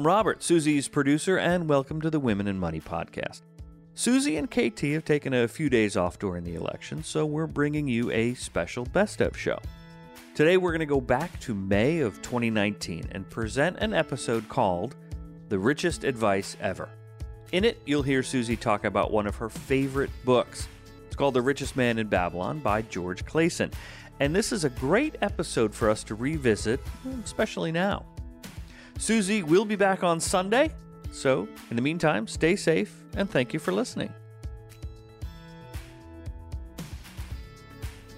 I'm Robert, Suze's producer, and welcome to the Women and Money podcast. Suze and KT have taken a few days off during the election, so we're bringing you a special best of show. Today, we're going to go back to May of 2019 and present an episode called The Richest Advice Ever. In it, you'll hear Suze talk about one of her favorite books. It's called The Richest Man in Babylon by George Clason. And this is a great episode for us to revisit, especially now. Suze will be back on Sunday. So, in the meantime, stay safe and thank you for listening.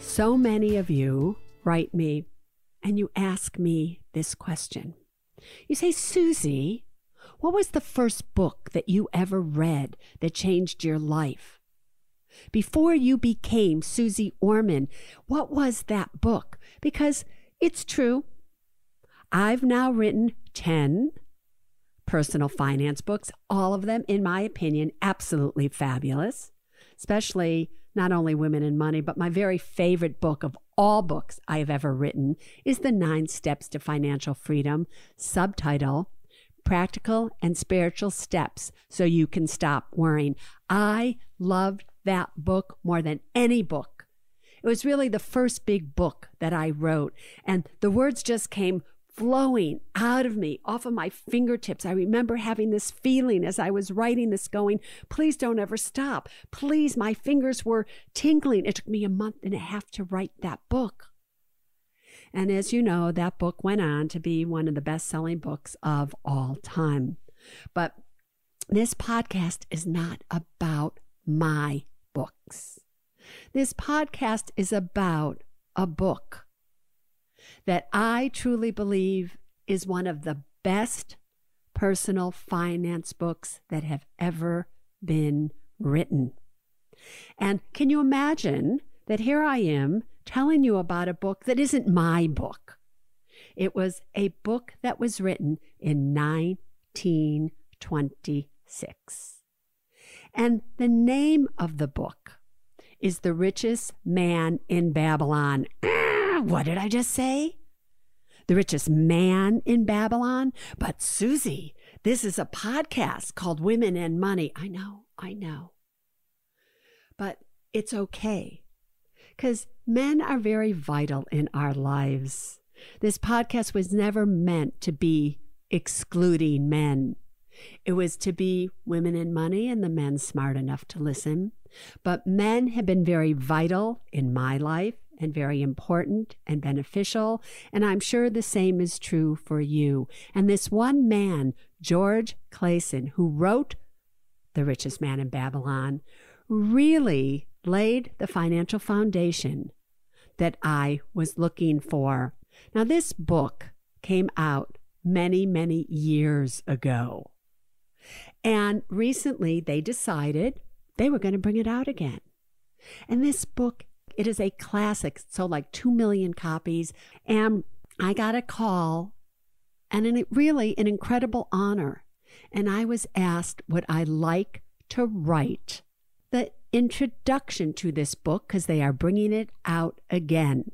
So many of you write me and you ask me this question. You say, Suze, what was the first book that you ever read that changed your life? Before you became Suze Orman, what was that book? Because it's true, I've now written 10 personal finance books, all of them, in my opinion, absolutely fabulous, especially not only Women in Money, but my very favorite book of all books I have ever written is The Nine Steps to Financial Freedom, subtitle Practical and Spiritual Steps So You Can Stop Worrying. I loved that book more than any book. It was really the first big book that I wrote, and the words just came flowing out of me, off of my fingertips. I remember having this feeling as I was writing this, going, please don't ever stop. Please, my fingers were tingling. It took me a month and a half to write that book. And as you know, that book went on to be one of the best selling books of all time. But this podcast is not about my books. This podcast is about a book that I truly believe is one of the best personal finance books that have ever been written. And can you imagine that here I am telling you about a book that isn't my book? It was a book that was written in 1926. And the name of the book is The Richest Man in Babylon. What did I just say? The richest man in Babylon? But Suze, this is a podcast called Women and Money. I know, I know. But it's okay because men are very vital in our lives. This podcast was never meant to be excluding men. It was to be women and money and the men smart enough to listen. But men have been very vital in my life and very important and beneficial. And I'm sure the same is true for you. And this one man, George Clason, who wrote The Richest Man in Babylon, really laid the financial foundation that I was looking for. Now, this book came out many, many years ago. And recently they decided they were going to bring it out again. And this book it is a classic, so like 2 million copies. And I got a call and an, really an incredible honor. And I was asked would I like to write the introduction to this book because they are bringing it out again.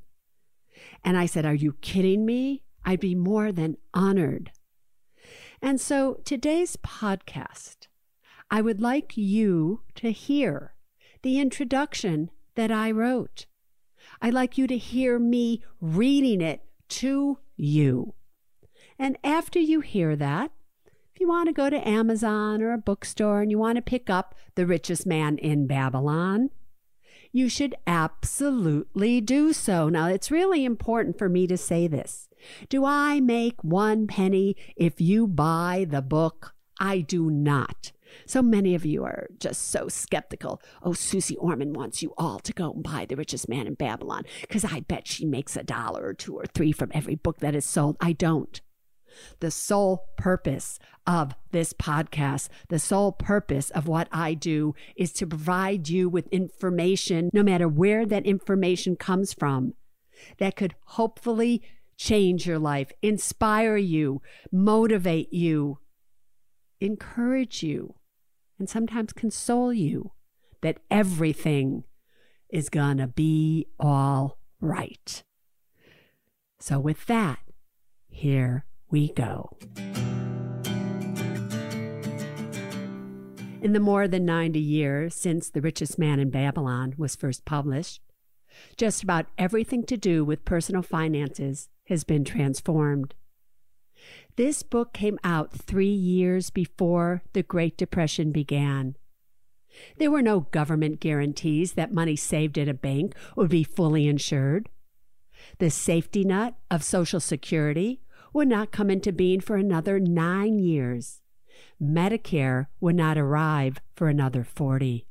And I said, Are you kidding me? I'd be more than honored. And so today's podcast, I would like you to hear the introduction that I wrote. I'd like you to hear me reading it to you. And after you hear that, if you want to go to Amazon or a bookstore and you want to pick up The Richest Man in Babylon, you should absolutely do so. Now, it's really important for me to say this. Do I make one penny if you buy the book? I do not. So many of you are just so skeptical. Oh, Suze Orman wants you all to go and buy The Richest Man in Babylon because I bet she makes a dollar or two or three from every book that is sold. I don't. The sole purpose of this podcast, the sole purpose of what I do is to provide you with information, no matter where that information comes from, that could hopefully change your life, inspire you, motivate you, encourage you, and sometimes console you that everything is gonna be all right. So, with that, here we go. In the more than 90 years since The Richest Man in Babylon was first published, just about everything to do with personal finances has been transformed. This book came out three years before the Great Depression began. There were no government guarantees that money saved at a bank would be fully insured. The safety net of Social Security would not come into being for another nine years. Medicare would not arrive for another 40.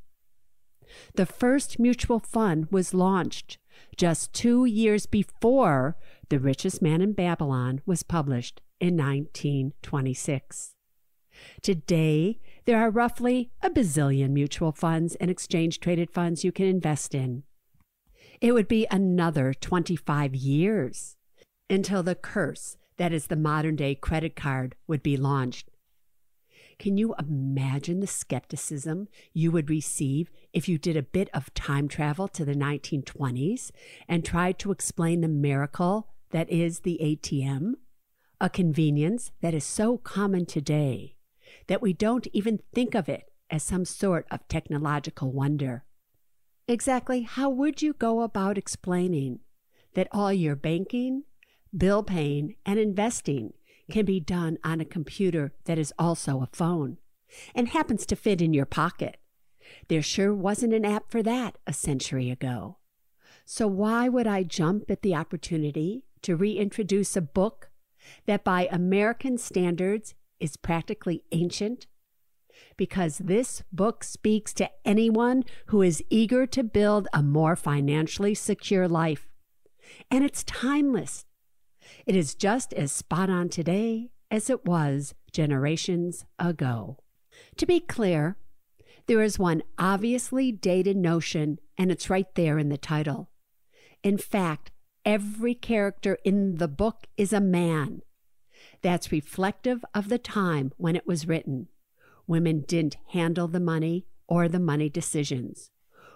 The first mutual fund was launched just two years before The Richest Man in Babylon was published in 1926. Today, there are roughly a bazillion mutual funds and exchange traded funds you can invest in. It would be another 25 years until the curse that is the modern day credit card, would be launched. Can you imagine the skepticism you would receive if you did a bit of time travel to the 1920s and tried to explain the miracle that is the ATM? A convenience that is so common today that we don't even think of it as some sort of technological wonder. Exactly how would you go about explaining that all your banking, bill paying, and investing can be done on a computer that is also a phone and happens to fit in your pocket. There sure wasn't an app for that a century ago. So, why would I jump at the opportunity to reintroduce a book that, by American standards, is practically ancient? Because this book speaks to anyone who is eager to build a more financially secure life. And it's timeless it is just as spot on today as it was generations ago. To be clear, there is one obviously dated notion, and it's right there in the title. In fact, every character in the book is a man. That's reflective of the time when it was written. Women didn't handle the money or the money decisions.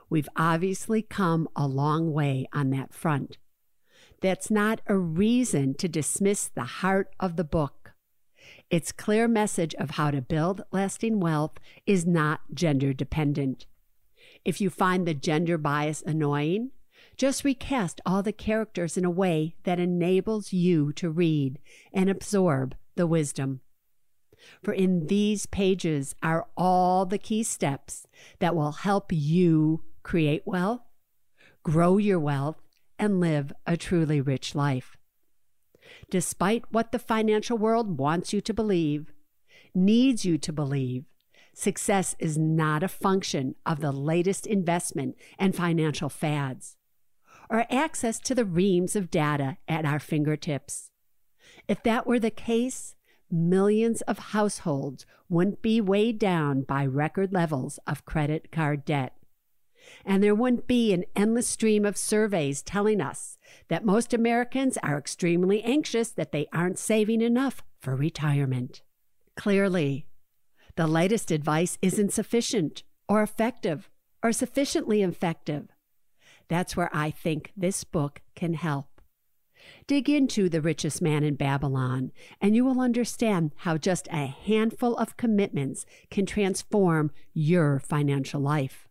We've obviously come a long way on that front. That's not a reason to dismiss the heart of the book. Its clear message of how to build lasting wealth is not gender dependent. If you find the gender bias annoying, just recast all the characters in a way that enables you to read and absorb the wisdom. For in these pages are all the key steps that will help you create wealth, grow your wealth, and live a truly rich life. Despite what the financial world wants you to believe, needs you to believe, success is not a function of the latest investment and financial fads or access to the reams of data at our fingertips. If that were the case, millions of households wouldn't be weighed down by record levels of credit card debt. And there wouldn't be an endless stream of surveys telling us that most Americans are extremely anxious that they aren't saving enough for retirement. Clearly, the latest advice isn't sufficient or effective or sufficiently effective. That's where I think this book can help. Dig into The Richest Man in Babylon, and you will understand how just a handful of commitments can transform your financial life.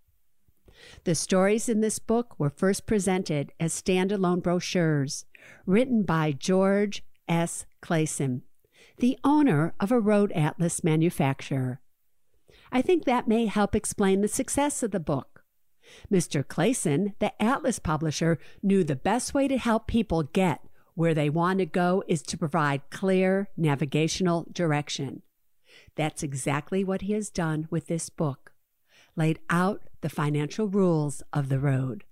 The stories in this book were first presented as standalone brochures written by George S. Clason, the owner of a road atlas manufacturer. I think that may help explain the success of the book. Mr. Clason, the Atlas publisher, knew the best way to help people get where they want to go is to provide clear navigational direction. That's exactly what he has done with this book, laid out the financial rules of the road.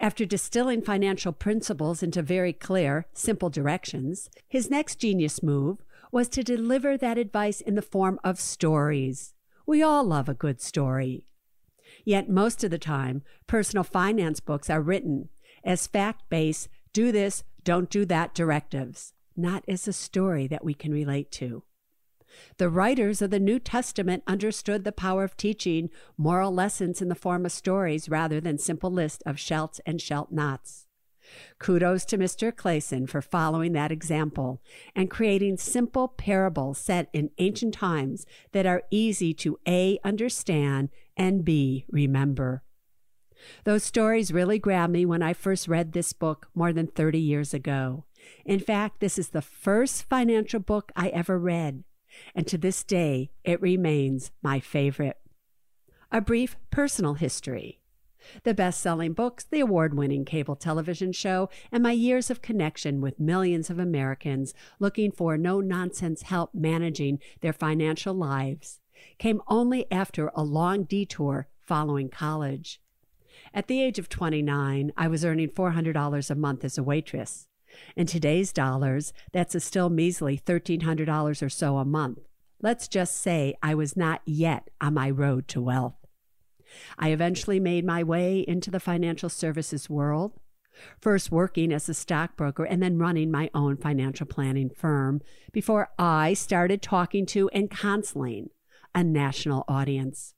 After distilling financial principles into very clear, simple directions, his next genius move was to deliver that advice in the form of stories. We all love a good story. Yet most of the time, personal finance books are written as fact based, do this, don't do that directives, not as a story that we can relate to. The writers of the New Testament understood the power of teaching moral lessons in the form of stories rather than simple lists of shelts and shalt nots. Kudos to Mr. Clason for following that example and creating simple parables set in ancient times that are easy to A, understand, and B, remember. Those stories really grabbed me when I first read this book more than 30 years ago. In fact, this is the first financial book I ever read, and to this day, it remains my favorite. A brief personal history. The best selling books, the award winning cable television show, and my years of connection with millions of Americans looking for no nonsense help managing their financial lives came only after a long detour following college. At the age of 29, I was earning $400 a month as a waitress. In today's dollars, that's a still measly $1,300 or so a month. Let's just say I was not yet on my road to wealth. I eventually made my way into the financial services world, first working as a stockbroker and then running my own financial planning firm before I started talking to and counseling a national audience.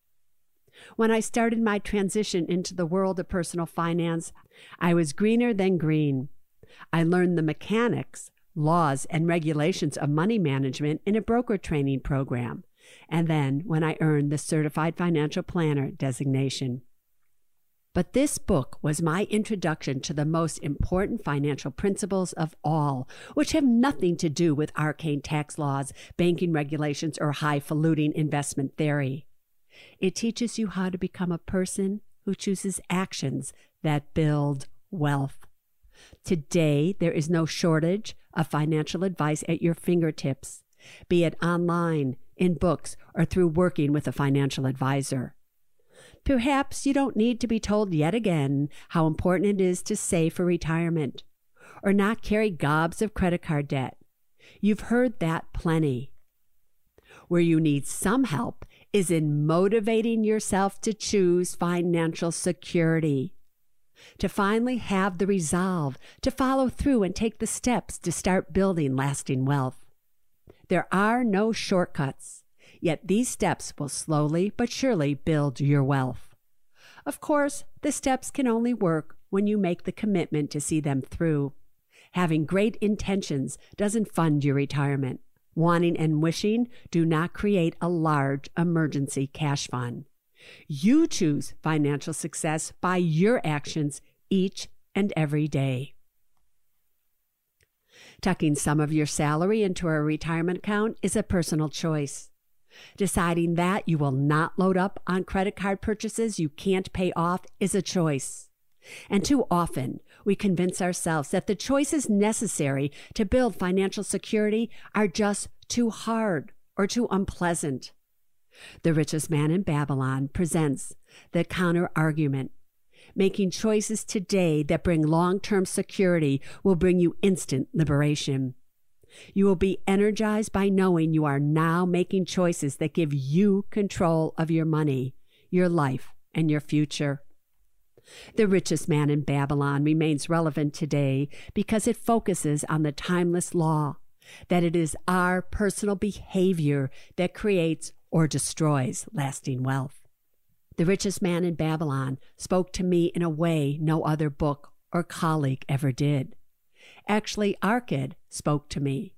When I started my transition into the world of personal finance, I was greener than green. I learned the mechanics, laws, and regulations of money management in a broker training program, and then when I earned the Certified Financial Planner designation. But this book was my introduction to the most important financial principles of all, which have nothing to do with arcane tax laws, banking regulations, or highfalutin investment theory. It teaches you how to become a person who chooses actions that build wealth. Today, there is no shortage of financial advice at your fingertips, be it online, in books, or through working with a financial advisor. Perhaps you don't need to be told yet again how important it is to save for retirement or not carry gobs of credit card debt. You've heard that plenty. Where you need some help is in motivating yourself to choose financial security, to finally have the resolve to follow through and take the steps to start building lasting wealth. There are no shortcuts, yet these steps will slowly but surely build your wealth. Of course, the steps can only work when you make the commitment to see them through. Having great intentions doesn't fund your retirement. Wanting and wishing do not create a large emergency cash fund. You choose financial success by your actions each and every day. Tucking some of your salary into a retirement account is a personal choice. Deciding that you will not load up on credit card purchases you can't pay off is a choice. And too often, we convince ourselves that the choices necessary to build financial security are just too hard or too unpleasant. The richest man in Babylon presents the counter argument. Making choices today that bring long term security will bring you instant liberation. You will be energized by knowing you are now making choices that give you control of your money, your life, and your future. The richest man in Babylon remains relevant today because it focuses on the timeless law that it is our personal behavior that creates or destroys lasting wealth. The richest man in Babylon spoke to me in a way no other book or colleague ever did. Actually, Arkad spoke to me.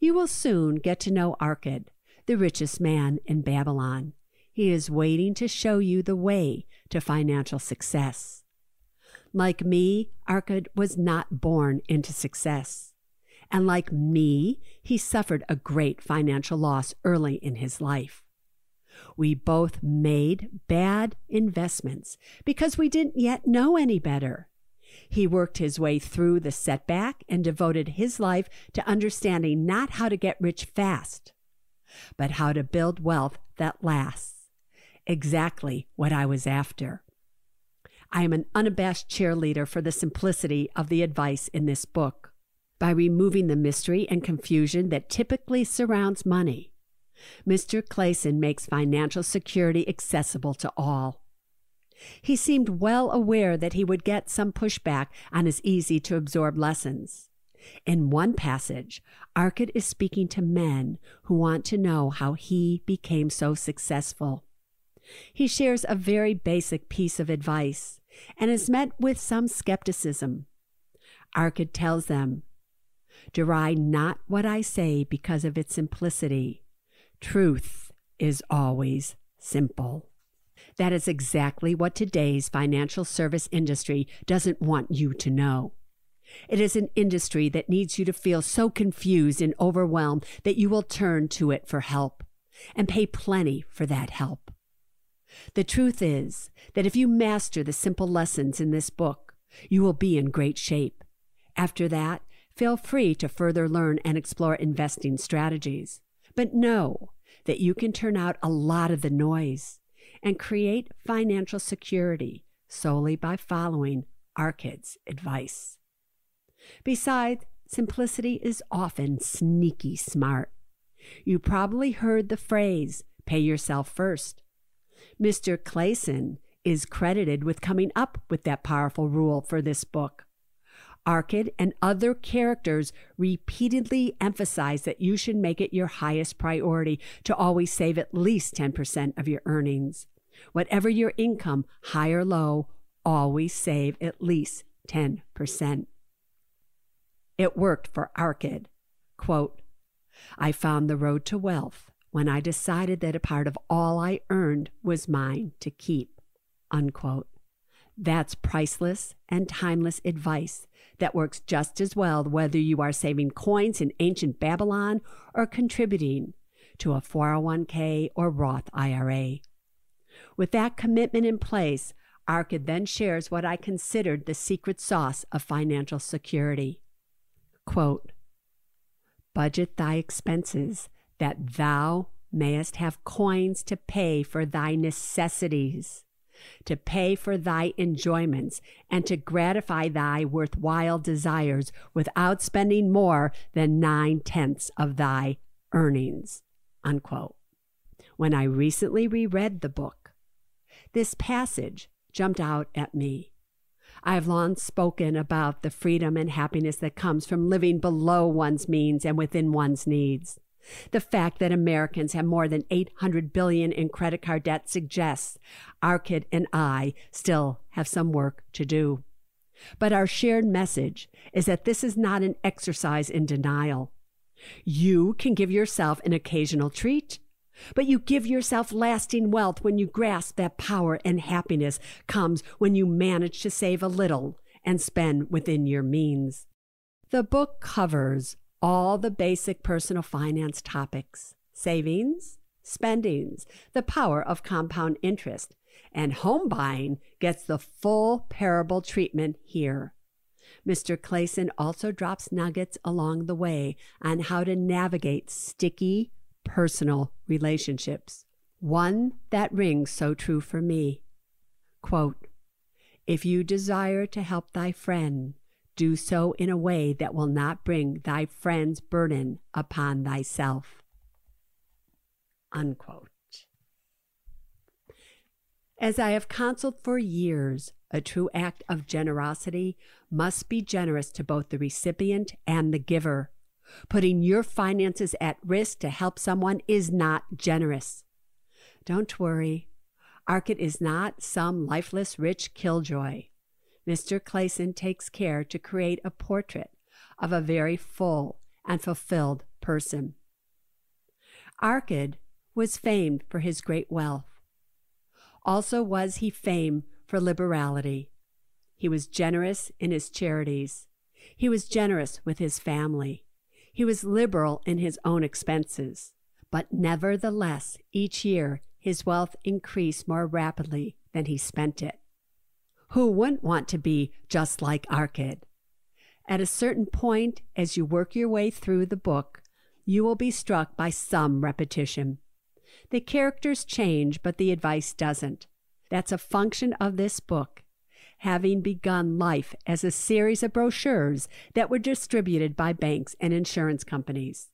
You will soon get to know Arkad, the richest man in Babylon. He is waiting to show you the way to financial success. Like me, Arkad was not born into success. And like me, he suffered a great financial loss early in his life. We both made bad investments because we didn't yet know any better. He worked his way through the setback and devoted his life to understanding not how to get rich fast, but how to build wealth that lasts. Exactly what I was after. I am an unabashed cheerleader for the simplicity of the advice in this book. By removing the mystery and confusion that typically surrounds money, Mr. Clason makes financial security accessible to all. He seemed well aware that he would get some pushback on his easy to absorb lessons. In one passage, Arkad is speaking to men who want to know how he became so successful. He shares a very basic piece of advice and is met with some skepticism. Arkad tells them, Deride not what I say because of its simplicity. Truth is always simple. That is exactly what today's financial service industry doesn't want you to know. It is an industry that needs you to feel so confused and overwhelmed that you will turn to it for help and pay plenty for that help. The truth is that if you master the simple lessons in this book, you will be in great shape. After that, feel free to further learn and explore investing strategies. But know that you can turn out a lot of the noise and create financial security solely by following Arkad's advice. Besides, simplicity is often sneaky smart. You probably heard the phrase, pay yourself first. Mr. Clason is credited with coming up with that powerful rule for this book. Arkad and other characters repeatedly emphasize that you should make it your highest priority to always save at least 10% of your earnings. Whatever your income, high or low, always save at least 10%. It worked for Arkad. Quote, I found the road to wealth when I decided that a part of all I earned was mine to keep. Unquote. That's priceless and timeless advice that works just as well whether you are saving coins in ancient Babylon or contributing to a 401k or Roth IRA. With that commitment in place, Arkad then shares what I considered the secret sauce of financial security. Quote, Budget thy expenses, that thou mayest have coins to pay for thy necessities to pay for thy enjoyments, and to gratify thy worthwhile desires without spending more than nine tenths of thy earnings. Unquote. When I recently reread the book, this passage jumped out at me. I have long spoken about the freedom and happiness that comes from living below one's means and within one's needs. The fact that Americans have more than 800 billion in credit card debt suggests Arkad and I still have some work to do. But our shared message is that this is not an exercise in denial. You can give yourself an occasional treat, but you give yourself lasting wealth when you grasp that power and happiness comes when you manage to save a little and spend within your means. The book covers all the basic personal finance topics savings, spendings, the power of compound interest, and home buying gets the full parable treatment here. Mr. Clason also drops nuggets along the way on how to navigate sticky personal relationships. One that rings so true for me. Quote, if you desire to help thy friend, do so in a way that will not bring thy friend's burden upon thyself. Unquote. As I have counseled for years, a true act of generosity must be generous to both the recipient and the giver. Putting your finances at risk to help someone is not generous. Don't worry, Arkad is not some lifeless rich killjoy. Mr. Clason takes care to create a portrait of a very full and fulfilled person. Arkad was famed for his great wealth. Also was he famed for liberality. He was generous in his charities. He was generous with his family. He was liberal in his own expenses. But nevertheless, each year his wealth increased more rapidly than he spent it. Who wouldn't want to be just like Arkad? At a certain point, as you work your way through the book, you will be struck by some repetition. The characters change, but the advice doesn't. That's a function of this book, having begun life as a series of brochures that were distributed by banks and insurance companies.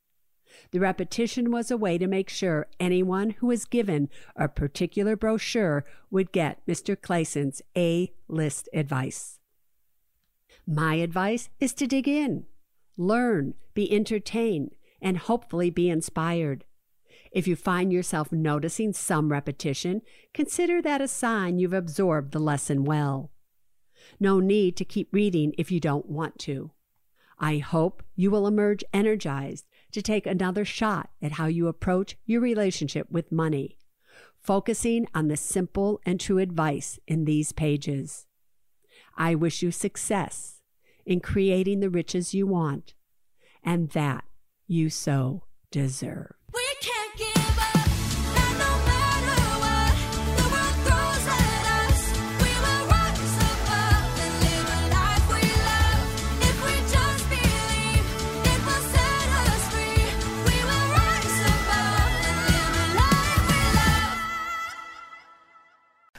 The repetition was a way to make sure anyone who was given a particular brochure would get Mr. Clason's A list advice. My advice is to dig in, learn, be entertained, and hopefully be inspired. If you find yourself noticing some repetition, consider that a sign you've absorbed the lesson well. No need to keep reading if you don't want to. I hope you will emerge energized to take another shot at how you approach your relationship with money, focusing on the simple and true advice in these pages. I wish you success in creating the riches you want and that you so deserve.